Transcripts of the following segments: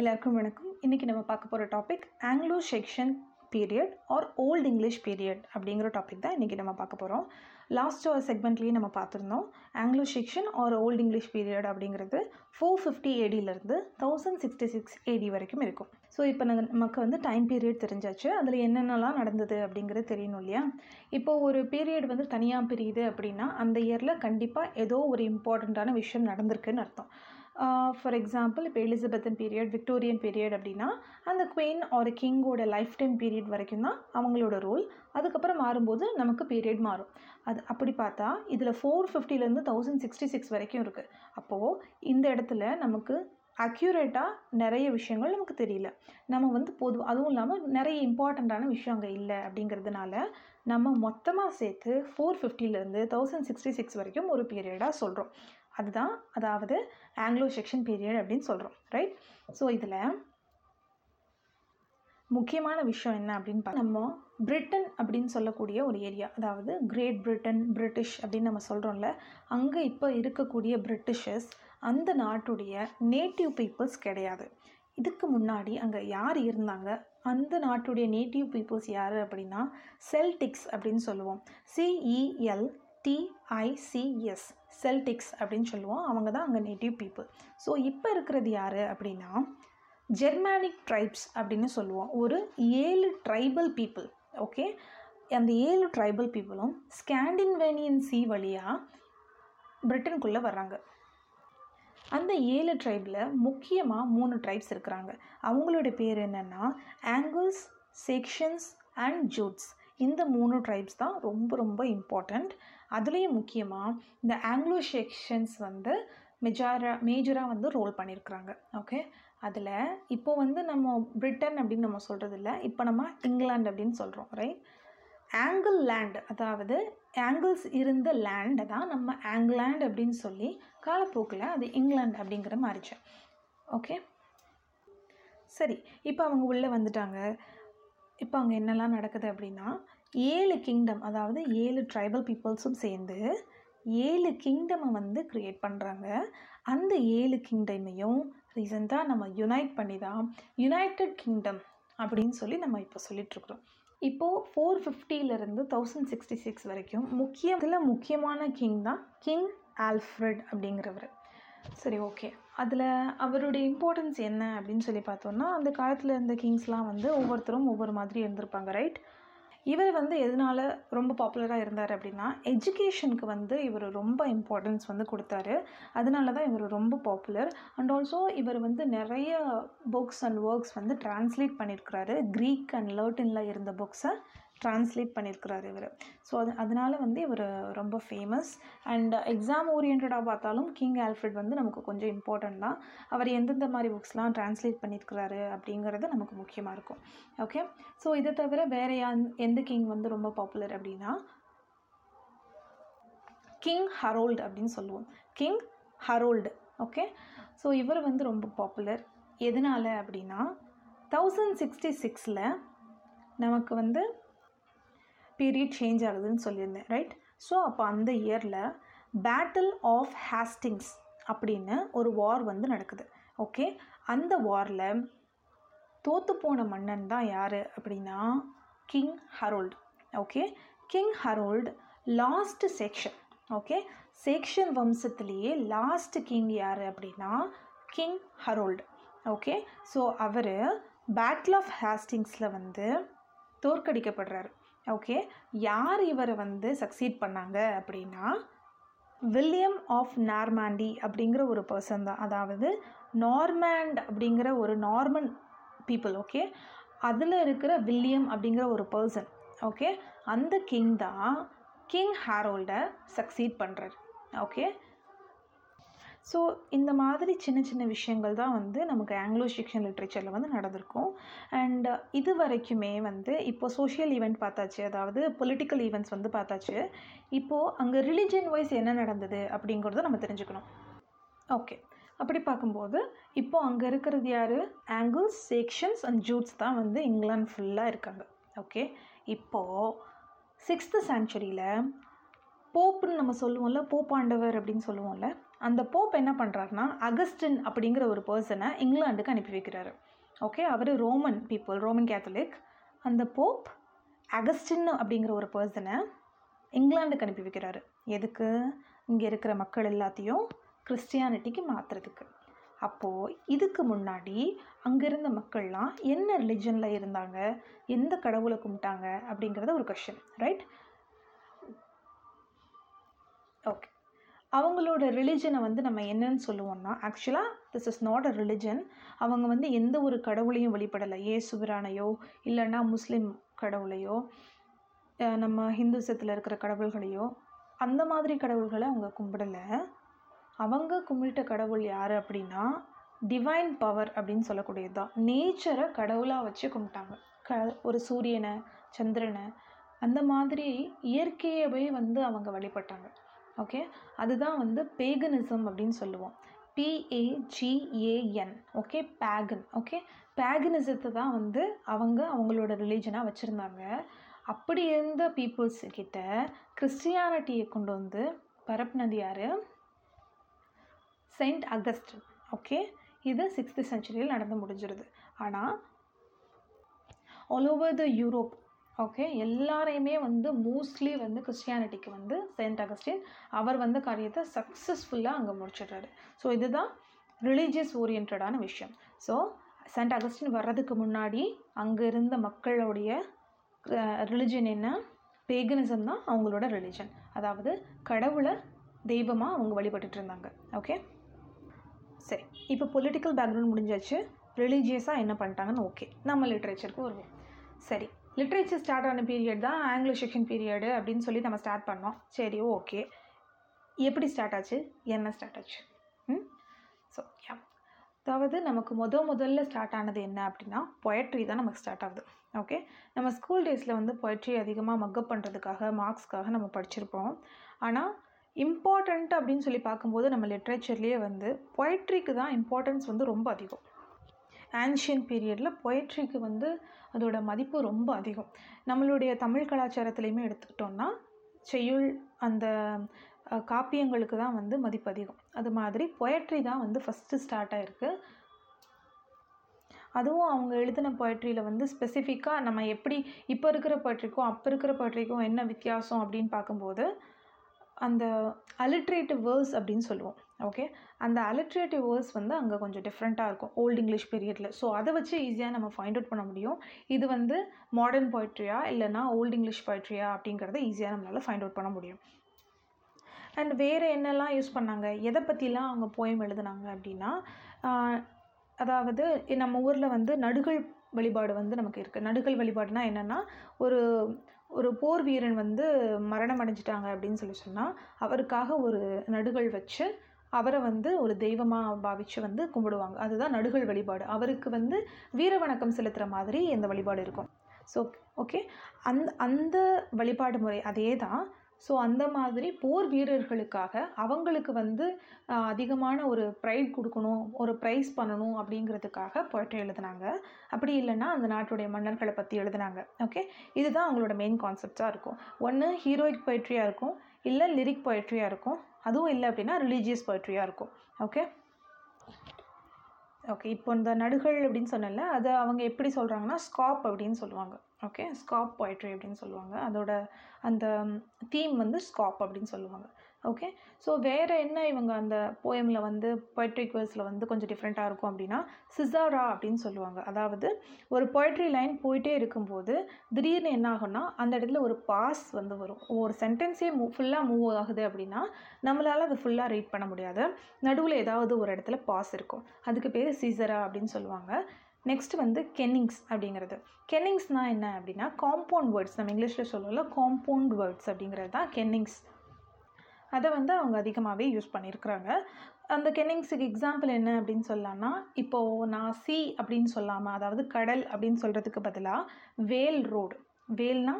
எல்லாருக்கும் வணக்கம். இன்றைக்கி நம்ம பார்க்க போகிற topic Anglo Saxon period or old English period அப்படிங்கிற டாபிக் தான் இன்றைக்கி நம்ம பார்க்க போகிறோம் லாஸ்ட் செக்மெண்ட்லேயே நம்ம பார்த்துருந்தோம். Anglo Saxon or old English period அப்படிங்கிறது ஃபோர் ஃபிஃப்டி ஏடியிலேருந்து தௌசண்ட் சிக்ஸ்டி சிக்ஸ் ஏடி வரைக்கும் இருக்கும். ஸோ இப்போ நாங்கள் நமக்கு வந்து டைம் பீரியட் தெரிஞ்சாச்சு. அதில் என்னென்னலாம் நடந்தது அப்படிங்கிறது தெரியணும் இல்லையா? இப்போ ஒரு பீரியட் வந்து தனியாக பிரியுது அப்படின்னா அந்த இயரில் கண்டிப்பாக ஏதோ ஒரு இம்பார்ட்டண்ட்டான விஷயம் நடந்திருக்குன்னு அர்த்தம். ஃபார் எக்ஸாம்பிள் இப்போ எலிசபெத்தன் பீரியட் விக்டோரியன் பீரியட் அப்படின்னா அந்த குவீன் ஒரு கிங்கோட லைஃப் டைம் பீரியட் வரைக்கும் தான் அவங்களோட ரோல் அதுக்கப்புறம் மாறும்போது நமக்கு பீரியட் மாறும். அது அப்படி பார்த்தா இதில் ஃபோர் ஃபிஃப்டிலேருந்து தௌசண்ட் சிக்ஸ்டி சிக்ஸ் வரைக்கும் இருக்குது அப்போது இந்த இடத்துல நமக்கு அக்யூரேட்டாக நிறைய விஷயங்கள் நமக்கு தெரியல. நம்ம வந்து பொது அதுவும் இல்லாமல் நிறைய இம்பார்ட்டண்ட்டான விஷயம் அங்கே இல்லை அப்படிங்கிறதுனால நம்ம மொத்தமாக சேர்த்து ஃபோர் ஃபிஃப்டிலேருந்து தௌசண்ட் சிக்ஸ்டி சிக்ஸ் வரைக்கும் ஒரு பீரியடாக சொல்கிறோம் அதுதான் அதாவது ஆங்கிலோ செக்ஷன் பீரியட் அப்படின்னு சொல்கிறோம் ரைட் ஸோ இதில் முக்கியமான விஷயம் என்ன அப்படின்னு பார்த்தா நம்ம பிரிட்டன் அப்படின்னு சொல்லக்கூடிய ஒரு ஏரியா அதாவது கிரேட் பிரிட்டன் பிரிட்டிஷ் அப்படின்னு நம்ம சொல்கிறோம்ல அங்கே இப்போ இருக்கக்கூடிய பிரிட்டிஷர்ஸ் அந்த நாட்டுடைய நேட்டிவ் பீப்புள்ஸ் கிடையாது. இதுக்கு முன்னாடி அங்கே யார் இருந்தாங்க? அந்த நாட்டுடைய நேட்டிவ் பீப்புள்ஸ் யார் அப்படின்னா செல்டிக்ஸ் அப்படின்னு சொல்லுவோம். சிஇஎல் டிஐசிஎஸ் செல்டிக்ஸ் அப்படின்னு சொல்லுவோம். அவங்க தான் அங்கே நேட்டிவ் பீப்புள் ஸோ இப்போ இருக்கிறது யார் அப்படின்னா ஜெர்மானிக் ட்ரைப்ஸ் அப்படின்னு சொல்லுவோம். ஒரு ஏழு ட்ரைபல் பீப்புள் ஓகே அந்த ஏழு ட்ரைபல் பீப்புளும் ஸ்காண்டின்வேனியன் சி வழியாக பிரிட்டனுக்குள்ளே வர்றாங்க. அந்த ஏழு ட்ரைபில் முக்கியமாக மூணு ட்ரைப்ஸ் இருக்கிறாங்க. அவங்களோட பேர் என்னென்னா ஆங்கிள்ஸ் செக்ஷன்ஸ் அண்ட் ஜூட்ஸ் இந்த மூணு ட்ரைப்ஸ் தான் ரொம்ப ரொம்ப இம்பார்ட்டண்ட் அதுலேயும் முக்கியமாக இந்த ஆங்கிலோ செக்ஷன்ஸ் வந்து மெஜாரா மேஜராக வந்து ரோல் பண்ணியிருக்கிறாங்க ஓகே அதில் இப்போ வந்து நம்ம பிரிட்டன் அப்படின்னு நம்ம சொல்கிறது இல்லை இப்போ நம்ம இங்கிலாந்து அப்படின்னு சொல்கிறோம் ரைட் ஆங்கிள் லேண்ட் அதாவது ஆங்கிள்ஸ் இருந்த லேண்டை தான் நம்ம ஆங்கிலாண்ட் அப்படின்னு சொல்லி காலப்போக்கில் அது இங்கிலாந்து அப்படிங்கிற மாறிச்சு. ஓகே சரி. இப்போ அவங்க உள்ளே வந்துட்டாங்க. இப்போ அங்கே என்னெல்லாம் நடக்குது அப்படின்னா ஏழு கிங்டம் அதாவது ஏழு ட்ரைபல் பீப்புள்ஸும் சேர்ந்து ஏழு கிங்டமை வந்து க்ரியேட் பண்ணுறாங்க அந்த ஏழு கிங்டமையும் ரீசெண்டாக நம்ம யுனைட் பண்ணி தான் யுனைடெட் கிங்டம் அப்படின்னு சொல்லி நம்ம இப்போ சொல்லிகிட்ருக்குறோம் இப்போது ஃபோர் ஃபிஃப்டியிலேருந்து தௌசண்ட் சிக்ஸ்டி சிக்ஸ் வரைக்கும் முக்கிய இதில் முக்கியமான கிங் தான் கிங் ஆல்ஃப்ரெட் அப்படிங்கிறவர். சரி ஓகே அதில் அவருடைய இம்பார்ட்டன்ஸ் என்ன அப்படின்னு சொல்லி பார்த்தோன்னா அந்த காலத்தில் இருந்த கிங்ஸ்லாம் வந்து ஒவ்வொருத்தரும் ஒவ்வொரு மாதிரி இருந்திருப்பாங்க ரைட் இவர் வந்து எதனால் ரொம்ப பாப்புலராக இருந்தார் அப்படின்னா எஜுகேஷனுக்கு வந்து இவர் ரொம்ப இம்பார்ட்டன்ஸ் வந்து கொடுத்தாரு. அதனால தான் இவர் ரொம்ப பாப்புலர் அண்ட் ஆல்சோ இவர் வந்து நிறைய புக்ஸ் அண்ட் ஒர்க்ஸ் வந்து டிரான்ஸ்லேட் பண்ணியிருக்கிறாரு க்ரீக் அண்ட் லர்டனில் இருந்த புக்ஸை ட்ரான்ஸ்லேட் பண்ணியிருக்கிறார் இவர். ஸோ அது அதனால் வந்து இவர் ரொம்ப ஃபேமஸ் அண்ட் எக்ஸாம் ஓரியன்டாக பார்த்தாலும் கிங் ஆல்ஃப்ரெட் வந்து நமக்கு கொஞ்சம் இம்பார்ட்டண்ட் தான். அவர் எந்தெந்த மாதிரி புக்ஸ்லாம் ட்ரான்ஸ்லேட் பண்ணியிருக்கிறாரு அப்படிங்கிறது நமக்கு முக்கியமாக இருக்கும். ஓகே ஸோ இதை தவிர வேறு எந்த கிங் வந்து ரொம்ப பாப்புலர் அப்படின்னா கிங் ஹரோல்டு அப்படின்னு சொல்லுவோம். கிங் ஹரோல்டு ஓகே ஸோ இவர் வந்து ரொம்ப பாப்புலர் எதனால் அப்படின்னா தௌசண்ட் சிக்ஸ்டி சிக்ஸில் நமக்கு வந்து பீரியட் சேஞ்ச் ஆகுதுன்னு சொல்லியிருந்தேன் ரைட் ஸோ அப்போ அந்த இயரில் பேட்டில் ஆஃப் ஹேஸ்டிங்ஸ் அப்படின்னு ஒரு வார் வந்து நடக்குது ஓகே அந்த வாரில் தோற்று போன மன்னன் தான் யார் அப்படின்னா king Harold okay king Harold last Saxon okay Saxon வம்சத்துலேயே last king யார் அப்படின்னா கிங் ஹரோல்டு ஓகே ஸோ அவர் பேட்டில் ஆஃப் ஹேஸ்டிங்ஸில் வந்து தோற்கடிக்கப்படுறாரு. ஓகே யார் இவரை வந்து சக்சீட் பண்ணாங்க அப்படின்னா வில்லியம் ஆஃப் நார்மாண்டி அப்படிங்கிற ஒரு பர்சன் தான். அதாவது நார்மேண்ட் அப்படிங்கிற ஒரு நார்மன் பீப்புள் ஓகே அதில் இருக்கிற வில்லியம் அப்படிங்கிற ஒரு பர்சன் ஓகே அந்த கிங் தான் கிங் ஹாரோல்டை சக்சீட் பண்ணுறாரு ஓகே ஸோ இந்த மாதிரி சின்ன சின்ன விஷயங்கள் தான் வந்து நமக்கு ஆங்கிலோ செக்ஷன் லிட்ரேச்சரில் வந்து நடந்திருக்கும். அண்ட் இது வரைக்குமே வந்து இப்போ சோஷியல் ஈவெண்ட் பார்த்தாச்சு. அதாவது பொலிட்டிக்கல் ஈவெண்ட்ஸ் வந்து பார்த்தாச்சு. இப்போது அங்கே ரிலிஜன் வைஸ் என்ன நடந்தது அப்படிங்கிறத நம்ம தெரிஞ்சுக்கணும். ஓகே அப்படி பார்க்கும்போது இப்போது அங்கே இருக்கிறது யார்? ஆங்கிள்ஸ் செக்ஷன்ஸ் அண்ட் ஜூட்ஸ் தான் வந்து இங்கிலாந்து ஃபுல்லாக இருக்காங்க. ஓகே இப்போது சிக்ஸ்த்து சென்ச்சுரியில் போப்புன்னு நம்ம சொல்லுவோம்ல போப்பாண்டவர் அப்படின்னு சொல்லுவோம்ல அந்த போப் என்ன பண்ணுறாருனா அகஸ்டின் அப்படிங்கிற ஒரு பர்சனை இங்கிலாந்துக்கு அனுப்பி வைக்கிறாரு. ஓகே அவர் ரோமன் பீப்புள் ரோமன் கேத்தலிக் அந்த போப் அகஸ்டின் அப்படிங்கிற ஒரு பர்சனை இங்கிலாந்துக்கு அனுப்பி வைக்கிறாரு. எதுக்கு? இங்கே இருக்கிற மக்கள் எல்லாத்தையும் கிறிஸ்டியானிட்டிக்கு மாற்றுறதுக்கு அப்போது இதுக்கு முன்னாடி அங்கே இருந்த மக்கள்லாம் என்ன ரிலிஜனில் இருந்தாங்க? எந்த கடவுளை கும்பிட்டாங்க? அப்படிங்கிறத ஒரு கொஷின் ரைட் ஓகே அவங்களோட ரிலிஜனை வந்து நம்ம என்னன்னு சொல்லுவோம்னா ஆக்சுவலாக this is not a religion அவங்க வந்து எந்த ஒரு கடவுளையும் வழிபடலை. ஏசுபிரானையோ இல்லைன்னா முஸ்லீம் கடவுளையோ நம்ம ஹிந்துசத்தில் இருக்கிற கடவுள்களையோ அந்த மாதிரி கடவுள்களை அவங்க கும்பிடலை. அவங்க கும்பிட்ட கடவுள் யார் அப்படின்னா டிவைன் பவர் அப்படின்னு சொல்லக்கூடியது தான். நேச்சரை கடவுளாக வச்சு கும்பிட்டாங்க. க ஒரு சூரியனை சந்திரனை அந்த மாதிரி இயற்கையவே வந்து அவங்க வழிபட்டாங்க. ஓகே அதுதான் வந்து பேகனிசம் அப்படின்னு சொல்லுவோம். P A G A N okay pagan okay பேகனிசத்தை தான் வந்து அவங்க அவங்களோட ரிலீஜனாக வச்சுருந்தாங்க. அப்படி இருந்த பீப்புள்ஸ் கிட்ட கிறிஸ்டியானிட்டியை கொண்டு வந்து பரப்புனது யார்? செயின்ட் அகஸ்டின் ஓகே இது சிக்ஸ்த்து செஞ்சுரியில் நடந்து முடிஞ்சிருது. ஆனால் all over the Europe okay எல்லாரையுமே வந்து மோஸ்ட்லி வந்து கிறிஸ்டியானிட்டிக்கு வந்து செயின்ட் அகஸ்டின் அவர் வந்து காரியத்தை சக்ஸஸ்ஃபுல்லாக அங்கே முடிச்சிடுறாரு. ஸோ இதுதான் ரிலீஜியஸ் ஓரியன்டான விஷயம். ஸோ செயின்ட் அகஸ்டின் வர்றதுக்கு முன்னாடி அங்கே இருந்த மக்களுடைய ரிலிஜன் என்ன? பேகனிசம் தான் அவங்களோட ரிலிஜன் அதாவது கடவுளை தெய்வமாக அவங்க வழிபட்டுட்டு இருந்தாங்க. ஓகே சரி இப்போ பொலிட்டிக்கல் பேக்ரவுண்ட் முடிஞ்சாச்சு. ரிலீஜியஸாக என்ன பண்ணிட்டாங்கன்னு ஓகே நம்ம லிட்ரேச்சருக்கு வருவோம். சரி லிட்ரேச்சர் ஸ்டார்ட் ஆன பீரியட் தான் ஆங்கிலோ செக்ஷன் பீரியடு அப்படின்னு சொல்லி நம்ம ஸ்டார்ட் பண்ணோம். சரி ஓகே எப்படி ஸ்டார்ட் ஆச்சு? என்ன ஸ்டார்ட் ஆச்சு? ம்? ஸோ யா அதாவது நமக்கு முத முதல்ல ஸ்டார்ட் ஆனது என்ன அப்படின்னா பொயட்ரி தான் நமக்கு ஸ்டார்ட் ஆகுது. ஓகே நம்ம ஸ்கூல் டேஸில் வந்து பொயட்ரி அதிகமாக மக்கப் பண்ணுறதுக்காக மார்க்ஸ்க்காக நம்ம படிச்சிருப்போம். ஆனால் இம்பார்ட்டண்ட் அப்படின்னு சொல்லி பார்க்கும்போது நம்ம லிட்ரேச்சர்லேயே வந்து பொயட்ரிக்கு தான் இம்பார்ட்டன்ஸ் வந்து ரொம்ப அதிகம். ஆன்ஷியன் பீரியடில் பொயட்ரிக்கு வந்து அதோட மதிப்பு ரொம்ப அதிகம். நம்மளுடைய தமிழ் கலாச்சாரத்துலேயுமே எடுத்துக்கிட்டோம்னா செய்யுள் அந்த காப்பியங்களுக்கு தான் வந்து மதிப்பு அதிகம். அது மாதிரி பொயட்ரி தான் வந்து ஃபஸ்ட்டு ஸ்டார்ட் ஆகிருக்கு அதுவும் அவங்க எழுதின பொயட்ரியில் வந்து ஸ்பெசிஃபிக்காக நம்ம எப்படி இப்போ இருக்கிற பொயட்ரிக்கும் அப்போ இருக்கிற பொயட்ரிக்கும் என்ன வித்தியாசம் அப்படின்னு பார்க்கும்போது அந்த அலிட்ரேட்டிவ் வேர்ஸ் அப்படின்னு சொல்லுவோம். ஓகே அந்த அலிட்ரேட்டிவ் வேர்ஸ் வந்து அங்கே கொஞ்சம் டிஃப்ரெண்ட்டாக இருக்கும். ஓல்டு இங்கிலீஷ் பீரியடில் ஸோ அதை வச்சு ஈஸியாக நம்ம ஃபைண்ட் அவுட் பண்ண முடியும். இது வந்து மாடர்ன் போய்ட்ரியா இல்லைனா ஓல்டு இங்கிலீஷ் போய்ட்ரியா அப்படிங்கிறத ஈஸியாக நம்மளால் ஃபைண்ட் அவுட் பண்ண முடியும். அண்ட் வேறு என்னெல்லாம் யூஸ் பண்ணாங்க? எதை பற்றிலாம் அவங்க போயம் எழுதுனாங்க அப்படின்னா அதாவது நம்ம ஊரில் வந்து நடுகள் வழிபாடு வந்து நமக்கு இருக்குது நடுகள் வழிபாடுனா என்னென்னா ஒரு ஒரு போர் வீரன் வந்து மரணம் அடைஞ்சிட்டாங்க அப்படின்னு சொல்லி சொன்னால் அவருக்காக ஒரு நடுகள் வச்சு அவரை வந்து ஒரு தெய்வமாக பாவித்து வந்து கும்பிடுவாங்க. அதுதான் நடுகள் வழிபாடு. அவருக்கு வந்து வீர வணக்கம் செலுத்துகிற மாதிரி இந்த வழிபாடு இருக்கும். ஸோ ஓகே அந்த அந்த வழிபாடு முறை அதே தான் ஸோ அந்த மாதிரி போர் வீரர்களுக்காக அவங்களுக்கு வந்து அதிகமான ஒரு ப்ரைட் கொடுக்கணும் ஒரு ப்ரைஸ் பண்ணணும் அப்படிங்கிறதுக்காக போய்ட்டு எழுதுனாங்க. அப்படி இல்லைன்னா அந்த நாட்டுடைய மன்னர்களை பற்றி எழுதுனாங்க. ஓகே இதுதான் அவங்களோட மெயின் கான்செப்டாக இருக்கும். ஒன்று ஹீரோயிக் பொய்ட்ரியாக இருக்கும். இல்லை லிரிக் பொய்ட்ரியாக இருக்கும். அதுவும் இல்லை அப்படின்னா ரிலீஜியஸ் பொய்ட்ரியாக இருக்கும். ஓகே ஓகே இப்போ இந்த நடுகள் அப்படின்னு சொன்னேன்ல அதை அவங்க எப்படி சொல்கிறாங்கன்னா ஸ்காப் அப்படின்னு சொல்லுவாங்க. ஓகே ஸ்காப் பொயட்ரி அப்படின்னு சொல்லுவாங்க. அதோட அந்த தீம் வந்து ஸ்காப் அப்படின்னு சொல்லுவாங்க. ஓகே ஸோ வேறு என்ன இவங்க அந்த போயமில் வந்து பொய்ட்ரிக் வேர்ஸில் வந்து கொஞ்சம் டிஃப்ரெண்ட்டாக இருக்கும் அப்படின்னா சிசாரா அப்படின்னு சொல்லுவாங்க. அதாவது ஒரு பொய்ட்ரி லைன் போயிட்டே இருக்கும்போது திடீர்னு என்ன ஆகும்னா அந்த இடத்துல ஒரு பாஸ் வந்து வரும். ஒரு சென்டென்ஸே மூ ஃபுல்லாக மூவ் ஆகுது அப்படின்னா நம்மளால் அதை ஃபுல்லாக ரீட் பண்ண முடியாது. நடுவில் ஏதாவது ஒரு இடத்துல பாஸ் இருக்கும். அதுக்கு பேர் சிசரா அப்படின்னு சொல்லுவாங்க. நெக்ஸ்ட் வந்து கென்னிங்ஸ் அப்படிங்கிறது. கென்னிங்ஸ்னால் என்ன அப்படின்னா காம்பவுண்ட் வேர்ட்ஸ் நம்ம இங்கிலீஷில் சொல்லல காம்பவுண்ட் வேர்ட்ஸ் அப்படிங்கிறது தான் கென்னிங்ஸ் அதை வந்து அவங்க அதிகமாகவே யூஸ் பண்ணியிருக்கிறாங்க அந்த கென்னிங்ஸுக்கு எக்ஸாம்பிள் என்ன அப்படின்னு சொல்லலாம்னா இப்போது நான் சி அப்படின்னு சொல்லாமல் அதாவது கடல் அப்படின்னு சொல்கிறதுக்கு பதிலாக வேல் ரோடு. வேல்னா?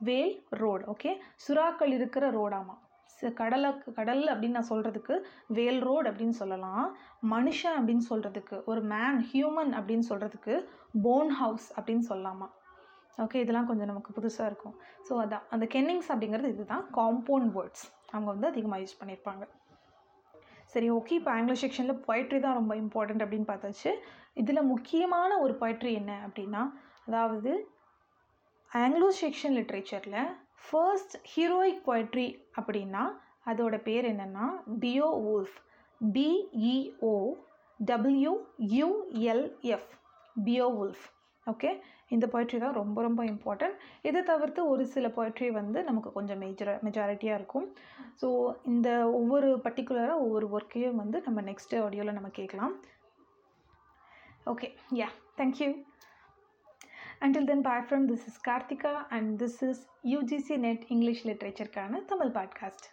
வேல் ரோடு ஓகே சுறாக்கள் இருக்கிற ரோடாமா கடலை கடல் அப்படின்னு நான் சொல்கிறதுக்கு வேல் ரோடு அப்படின்னு சொல்லலாம். மனுஷன் அப்படின்னு சொல்கிறதுக்கு ஒரு மேன் ஹியூமன் அப்படின்னு சொல்கிறதுக்கு போன் ஹவுஸ் அப்படின்னு சொல்லலாமா ஓகே இதெல்லாம் கொஞ்சம் நமக்கு புதுசாக இருக்கும். ஸோ அதான். அந்த கென்னிங்ஸ் அப்படிங்கிறது இதுதான். காம்பவுண்ட் வேர்ட்ஸ் அவங்க வந்து அதிகமாக யூஸ் பண்ணியிருப்பாங்க சரி ஓகே இப்போ ஆங்கிலோ செக்ஷனில் பொயட்ரி தான் ரொம்ப இம்பார்ட்டண்ட் அப்படின்னு பார்த்தாச்சு. இதில் முக்கியமான ஒரு பொயட்ரி என்ன அப்படின்னா அதாவது ஆங்கிலோ செக்ஷன் லிட்ரேச்சரில் ஃபர்ஸ்ட் ஹீரோயிக் பொயட்ரி அப்படின்னா அதோட பேர் என்னென்னா Beowulf B E O W U L F Beowulf okay இந்த பொயட்ரி தான் ரொம்ப ரொம்ப இம்பார்ட்டண்ட் இதை தவிர்த்து ஒரு சில பொயட்ரி வந்து நமக்கு கொஞ்சம் மேஜர மெஜாரிட்டியாக இருக்கும். ஸோ இந்த ஒவ்வொரு பர்டிகுலராக ஒவ்வொரு ஒர்க்கையும் வந்து நம்ம நெக்ஸ்ட் ஆடியோவில் நம்ம கேட்கலாம். Okay yeah thank you until then bye from this is Karthika and this is UGC NET English லிட்ரேச்சருக்கான Tamil podcast